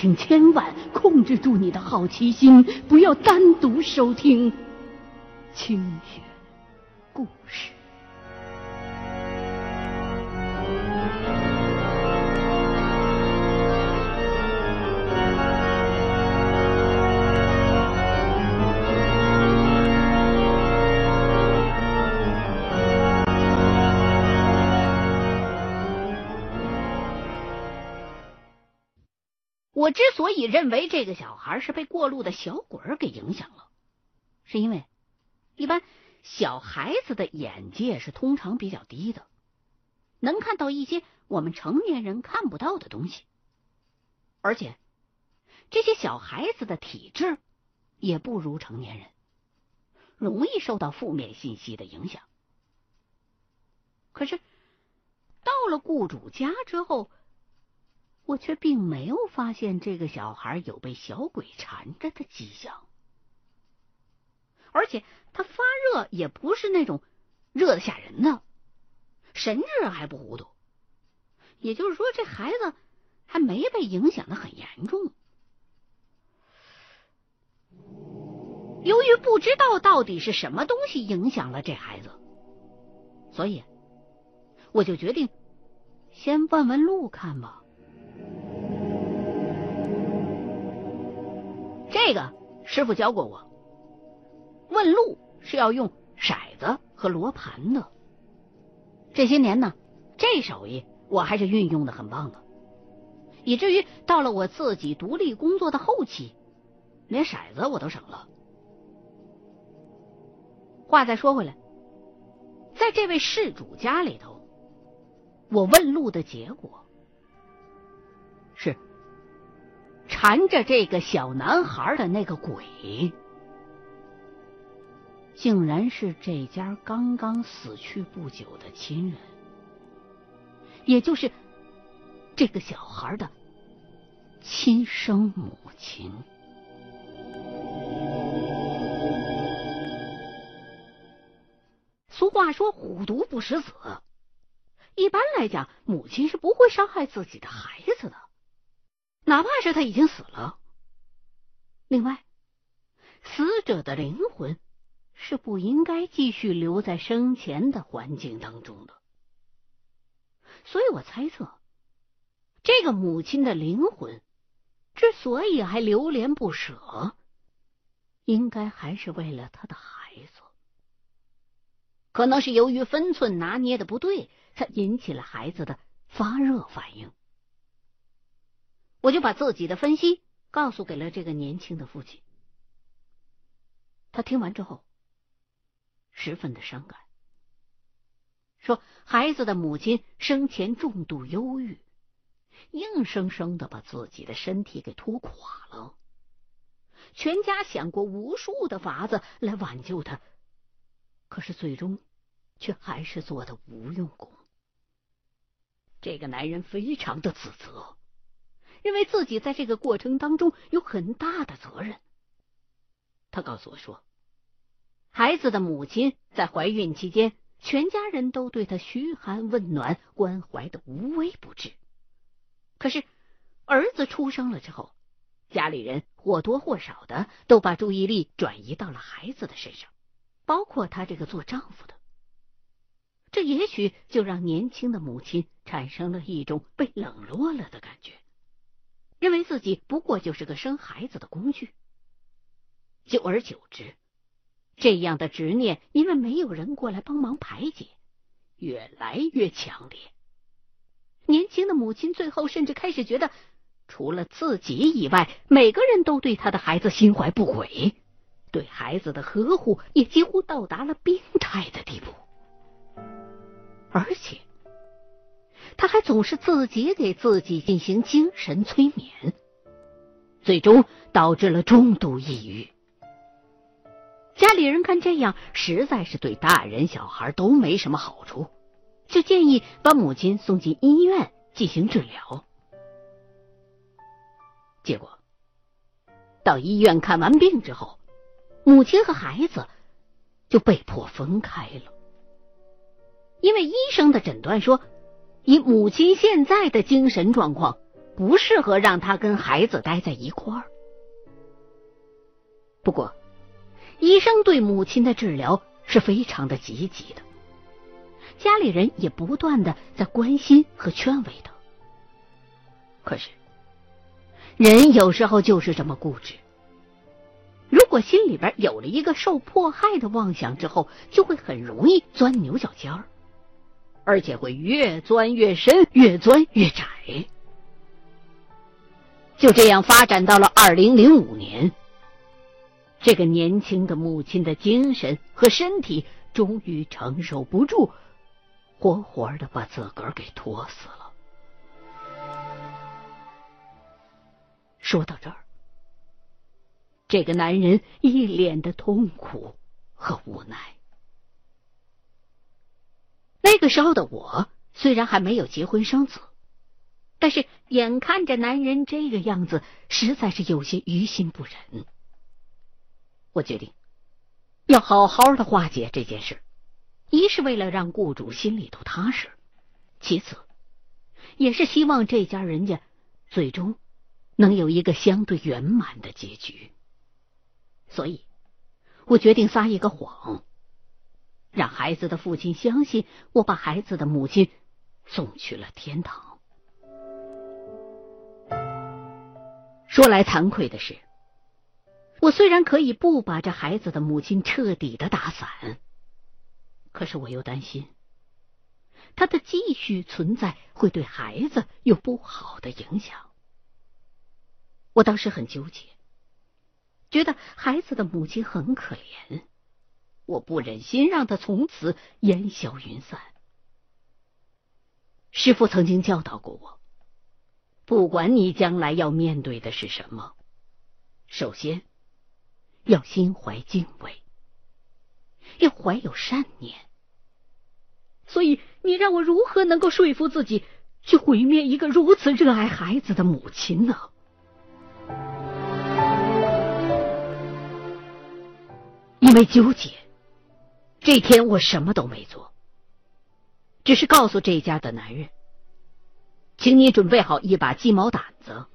请千万控制住你的好奇心，不要单独收听清雪故事。之所以认为这个小孩是被过路的小鬼给影响了，是因为一般小孩子的眼界是通常比较低的，能看到一些我们成年人看不到的东西，而且这些小孩子的体质也不如成年人，容易受到负面信息的影响。可是到了雇主家之后。我却并没有发现这个小孩有被小鬼缠着的迹象，而且他发热也不是那种热的吓人的，神志还不糊涂。也就是说，这孩子还没被影响的很严重。由于不知道到底是什么东西影响了这孩子，所以我就决定先问问路看吧。这个师傅教过我，问路是要用骰子和罗盘的。这些年呢，这手艺我还是运用的很棒的，以至于到了我自己独立工作的后期，连骰子我都省了。话再说回来，在这位事主家里头，我问路的结果缠着这个小男孩的那个鬼，竟然是这家刚刚死去不久的亲人，也就是这个小孩的亲生母亲。俗话说“虎毒不食子”，一般来讲，母亲是不会伤害自己的孩子的。哪怕是他已经死了。另外，死者的灵魂是不应该继续留在生前的环境当中的。所以我猜测，这个母亲的灵魂之所以还流连不舍，应该还是为了他的孩子。可能是由于分寸拿捏的不对，才引起了孩子的发热反应。我就把自己的分析告诉给了这个年轻的父亲，他听完之后十分的伤感，说孩子的母亲生前重度忧郁，硬生生的把自己的身体给拖垮了，全家想过无数的法子来挽救他，可是最终却还是做的无用功。这个男人非常的自责。认为自己在这个过程当中有很大的责任。他告诉我说，孩子的母亲在怀孕期间，全家人都对他嘘寒问暖、关怀的无微不至。可是儿子出生了之后，家里人或多或少的都把注意力转移到了孩子的身上，包括他这个做丈夫的。这也许就让年轻的母亲产生了一种被冷落了的感觉。认为自己不过就是个生孩子的工具，久而久之，这样的执念因为没有人过来帮忙排解，越来越强烈。年轻的母亲最后甚至开始觉得，除了自己以外，每个人都对他的孩子心怀不轨，对孩子的呵护也几乎到达了病态的地步，而且。他还总是自己给自己进行精神催眠，最终导致了重度抑郁。家里人看这样实在是对大人小孩都没什么好处，就建议把母亲送进医院进行治疗。结果到医院看完病之后，母亲和孩子就被迫分开了，因为医生的诊断说。以母亲现在的精神状况，不适合让他跟孩子待在一块儿。不过，医生对母亲的治疗是非常的积极的，家里人也不断的在关心和劝慰他。可是，人有时候就是这么固执。如果心里边有了一个受迫害的妄想之后，就会很容易钻牛角尖儿，而且会越钻越深，越钻越窄。就这样发展到了二零零五年，这个年轻的母亲的精神和身体终于承受不住，活活的把自个儿给拖死了。说到这儿。这个男人一脸的痛苦和无奈。那个时候的我虽然还没有结婚生子，但是眼看着男人这个样子，实在是有些于心不忍。我决定要好好的化解这件事，一是为了让雇主心里头踏实，其次也是希望这家人家最终能有一个相对圆满的结局。所以，我决定撒一个谎，让孩子的父亲相信我把孩子的母亲送去了天堂。说来惭愧的是，我虽然可以不把这孩子的母亲彻底的打散，可是我又担心他的继续存在会对孩子有不好的影响。我当时很纠结。觉得孩子的母亲很可怜，我不忍心让他从此烟消云散。师傅曾经教导过我，不管你将来要面对的是什么，首先要心怀敬畏，要怀有善念。所以，你让我如何能够说服自己去毁灭一个如此热爱孩子的母亲呢？因为纠结，这天我什么都没做，只是告诉这家的男人，请你准备好一把鸡毛掸子，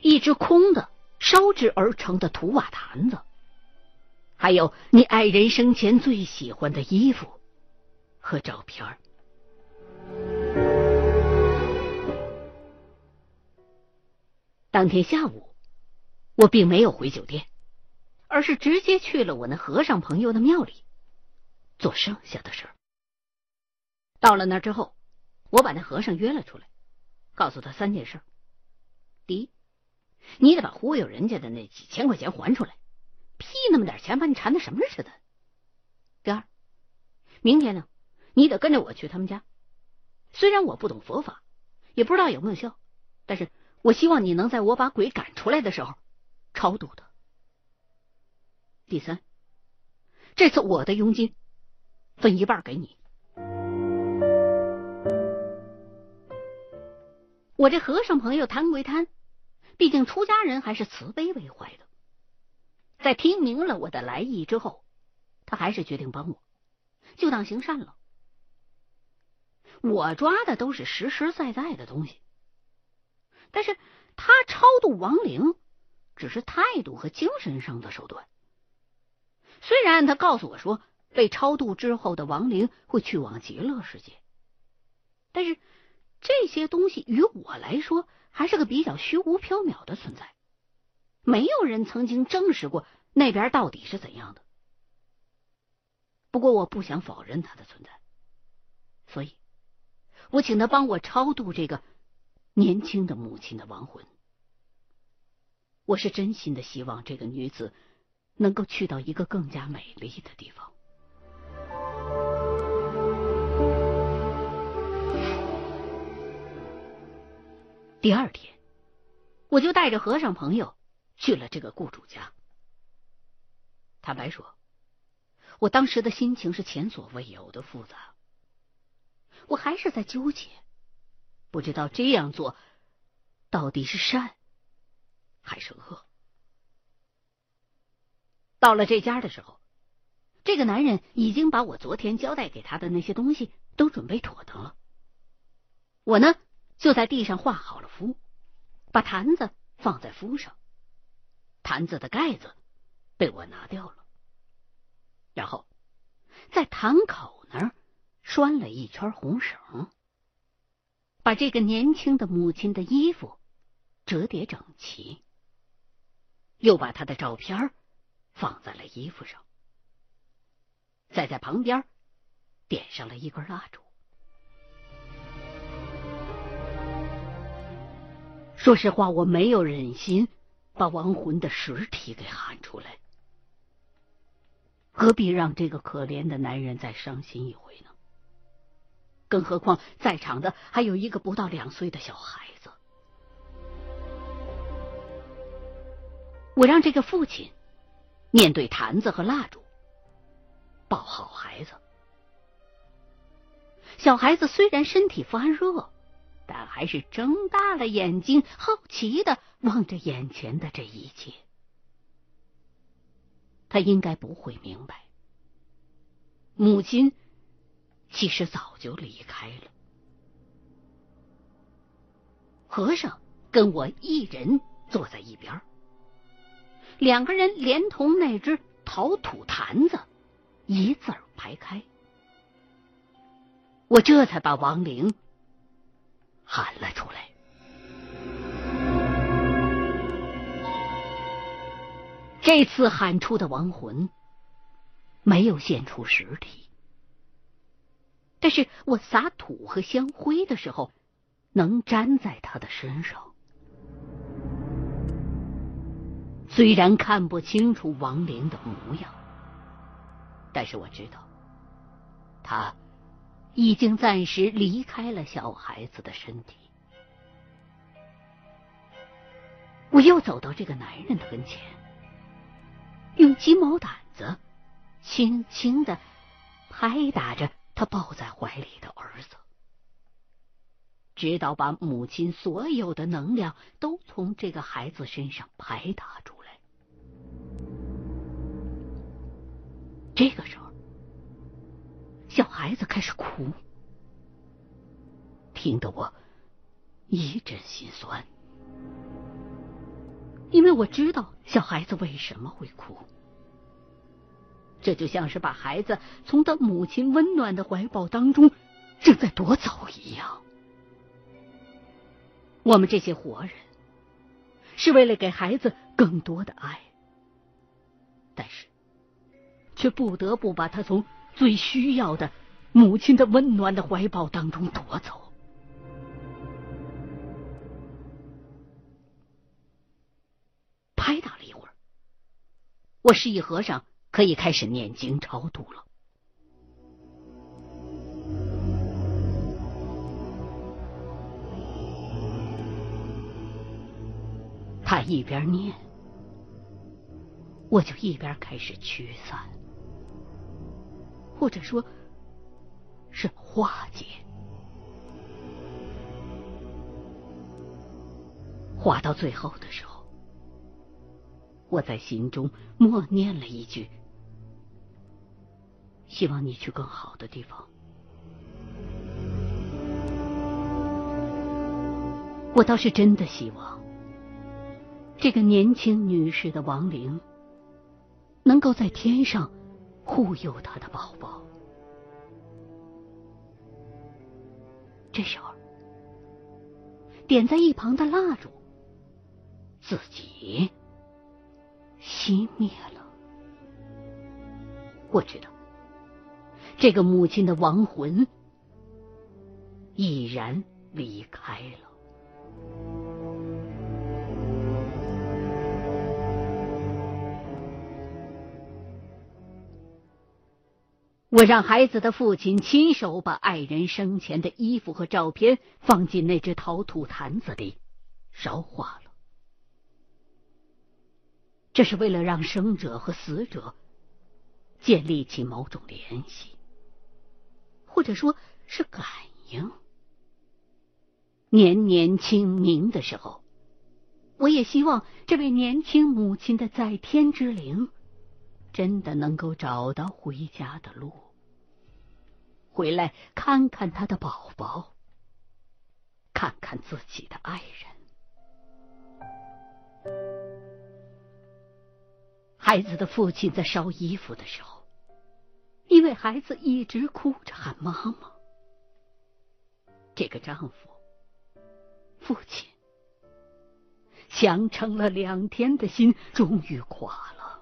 一只空的烧制而成的土瓦坛子，还有你爱人生前最喜欢的衣服和照片当天下午，我并没有回酒店。而是直接去了我那和尚朋友的庙里，做剩下的事儿。到了那之后，我把那和尚约了出来，告诉他三件事：第一，你得把忽悠人家的那几千块钱还出来，屁那么点钱把你缠的什么似的；第二，明天呢，你得跟着我去他们家，虽然我不懂佛法，也不知道有没有效，但是我希望你能在我把鬼赶出来的时候超度他。第三，这次我的佣金分一半给你。我这和尚朋友贪归贪，毕竟出家人还是慈悲为怀的。在听明了我的来意之后，他还是决定帮我，就当行善了。我抓的都是实实在在的东西，但是他超度亡灵只是态度和精神上的手段。虽然他告诉我说，被超度之后的亡灵会去往极乐世界，但是这些东西于我来说还是个比较虚无缥缈的存在，没有人曾经证实过那边到底是怎样的。不过我不想否认它的存在，所以我请他帮我超度这个年轻的母亲的亡魂。我是真心的希望这个女子。能够去到一个更加美丽的地方。第二天，我就带着和尚朋友去了这个雇主家。坦白说，我当时的心情是前所未有的复杂。我还是在纠结，不知道这样做到底是善还是恶。到了这家的时候，这个男人已经把我昨天交代给他的那些东西都准备妥当了。我呢，就在地上画好了符，把坛子放在符上，坛子的盖子被我拿掉了，然后在坛口那儿拴了一圈红绳，把这个年轻的母亲的衣服折叠整齐，又把她的照片放在了衣服上，再在旁边点上了一根蜡烛。说实话，我没有忍心把亡魂的尸体给喊出来，何必让这个可怜的男人再伤心一回呢？更何况在场的还有一个不到两岁的小孩子。我让这个父亲面对坛子和蜡烛，抱好孩子。小孩子虽然身体发热。但还是睁大了眼睛，好奇的望着眼前的这一切。他应该不会明白，母亲其实早就离开了。和尚跟我一人坐在一边，两个人连同那只陶土坛子一字排开，我这才把亡灵。喊了出来。这次喊出的亡魂没有现出实体，但是我撒土和香灰的时候，能粘在他的身上。虽然看不清楚亡灵的模样，但是我知道他。已经暂时离开了小孩子的身体。我又走到这个男人的跟前，用鸡毛掸子轻轻的拍打着他抱在怀里的儿子，直到把母亲所有的能量都从这个孩子身上拍打出来。这个时候。小孩子开始哭，听得我一阵心酸，因为我知道小孩子为什么会哭。这就像是把孩子从他母亲温暖的怀抱当中正在夺走一样。我们这些活人是为了给孩子更多的爱，但是却不得不把他从。最需要的母亲的温暖的怀抱当中夺走。拍打了一会儿，我示意和尚可以开始念经超度了。他一边念，我就一边开始驱散。或者说，是化解。画到最后的时候，我在心中默念了一句：“希望你去更好的地方。”我倒是真的希望，这个年轻女士的亡灵能够在天上。护佑他的宝宝。这时候，点在一旁的蜡烛自己熄灭了。我知道，这个母亲的亡魂已然离开了。我让孩子的父亲亲手把爱人生前的衣服和照片放进那只陶土坛子里，烧化了。这是为了让生者和死者建立起某种联系，或者说是感应。年年清明的时候，我也希望这位年轻母亲的在天之灵。真的能够找到回家的路，回来看看他的宝宝，看看自己的爱人。孩子的父亲在烧衣服的时候，因为孩子一直哭着喊妈妈，这个丈夫，父亲。强撑了两天的心终于垮了，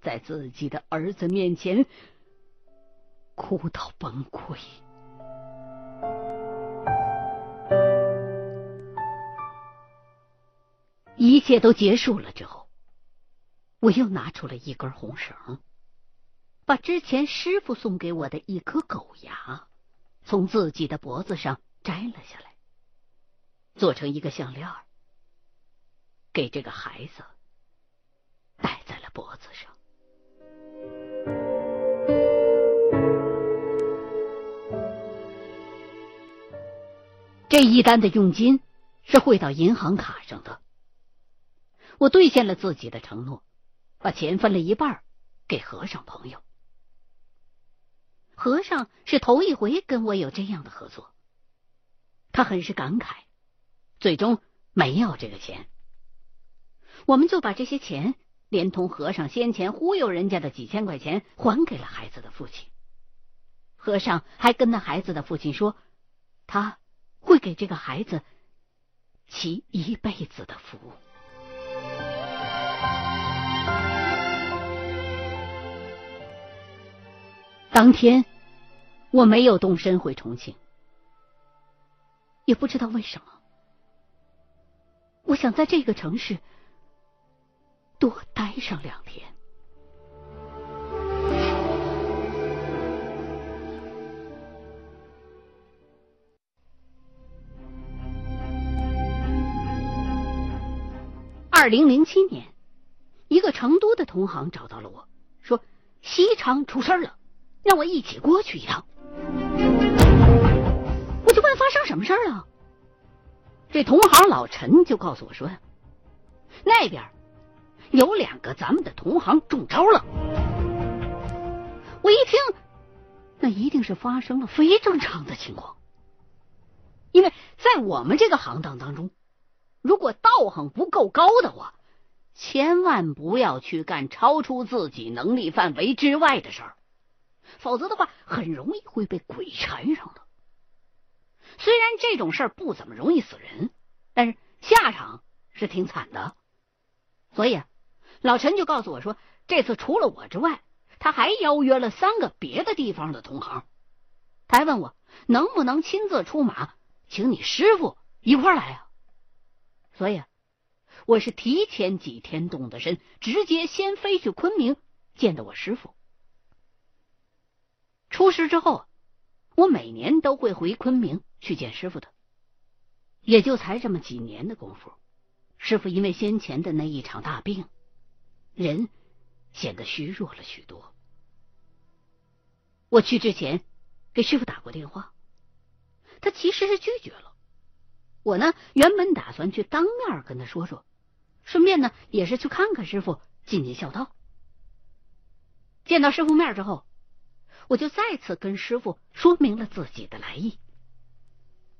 在自己的儿子面前哭到崩溃。一切都结束了之后。我又拿出了一根红绳，把之前师傅送给我的一颗狗牙从自己的脖子上摘了下来，做成一个项链，给这个孩子戴在了脖子上。这一单的佣金是汇到银行卡上的，我兑现了自己的承诺。把钱分了一半给和尚朋友。和尚是头一回跟我有这样的合作，他很是感慨，最终没要这个钱。我们就把这些钱连同和尚先前忽悠人家的几千块钱还给了孩子的父亲。和尚还跟那孩子的父亲说，他会给这个孩子祈一辈子的福。当天，我没有动身回重庆，也不知道为什么，我想在这个城市多待上两天。二零零七年，一个成都的同行找到了我，说西昌出事了。让我一起过去一趟，我就问发生什么事了。这同行老陈就告诉我说，呀那边有两个咱们的同行中招了。我一听，那一定是发生了非正常的情况，因为在我们这个行当当中，如果道行不够高的话，千万不要去干超出自己能力范围之外的事儿。否则的话，很容易会被鬼缠上的。虽然这种事儿不怎么容易死人，但是下场是挺惨的。所以，老陈就告诉我说，这次除了我之外，他还邀约了三个别的地方的同行。他还问我能不能亲自出马，请你师傅一块来啊。所以，我是提前几天动的身，直接先飞去昆明见的我师傅。出师之后，我每年都会回昆明去见师傅的。也就才这么几年的功夫，师傅因为先前的那一场大病，人显得虚弱了许多。我去之前给师傅打过电话，他其实是拒绝了。我呢，原本打算去当面跟他说说，顺便呢也是去看看师傅，尽尽孝道。见到师傅面之后。我就再次跟师傅说明了自己的来意。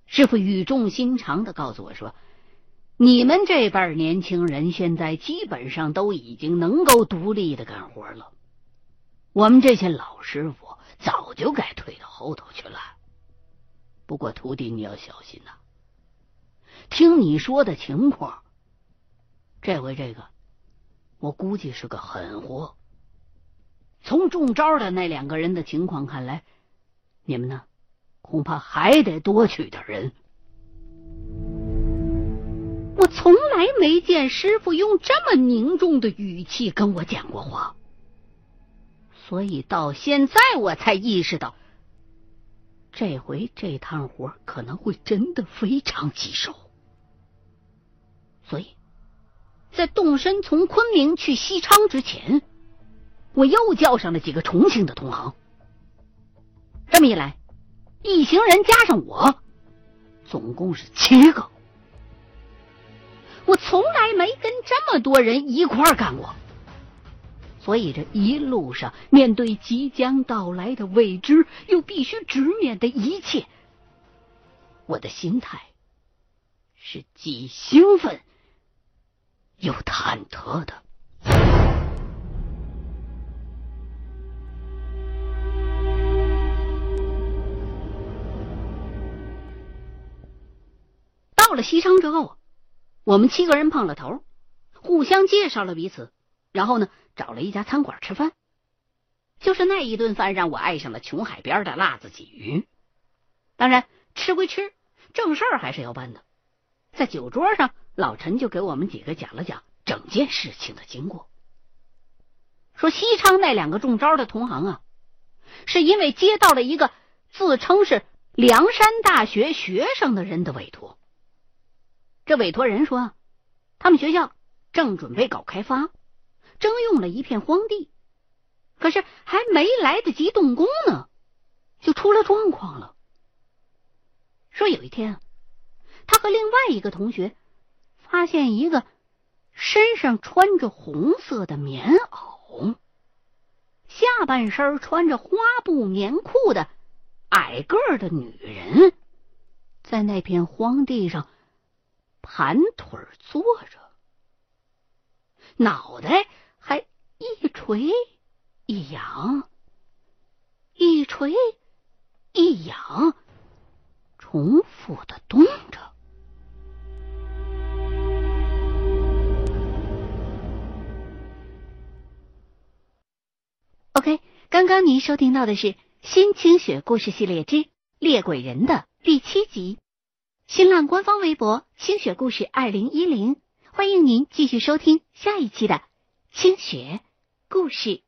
师傅语重心长的告诉我说：“你们这辈年轻人现在基本上都已经能够独立的干活了，我们这些老师傅早就该退到后头去了。不过徒弟你要小心呐，听你说的情况，这回这个我估计是个狠活。”从中招的那两个人的情况看来，你们呢，恐怕还得多取点人。我从来没见师傅用这么凝重的语气跟我讲过话，所以到现在我才意识到，这回这趟活可能会真的非常棘手。所以，在动身从昆明去西昌之前。我又叫上了几个重庆的同行，这么一来，一行人加上我，总共是七个。我从来没跟这么多人一块干过，所以这一路上面对即将到来的未知，又必须直面的一切，我的心态是既兴奋又忐忑的。到了西昌之后，我们七个人碰了头，互相介绍了彼此，然后呢，找了一家餐馆吃饭。就是那一顿饭让我爱上了琼海边的辣子鲫鱼。当然，吃归吃，正事儿还是要办的。在酒桌上，老陈就给我们几个讲了讲整件事情的经过，说西昌那两个中招的同行啊，是因为接到了一个自称是梁山大学学生的人的委托。这委托人说，他们学校正准备搞开发，征用了一片荒地。可是还没来得及动工呢，就出了状况了。说有一天啊，他和另外一个同学发现一个身上穿着红色的棉袄、下半身穿着花布棉裤的矮个的女人，在那片荒地上盘腿坐着，脑袋还一垂。一仰，一垂，一仰，重复的动着。刚刚您收听到的是《新清雪故事系列之猎鬼人》的第七集。新浪官方微博“清雪故事二零一零”，欢迎您继续收听下一期的清雪故事。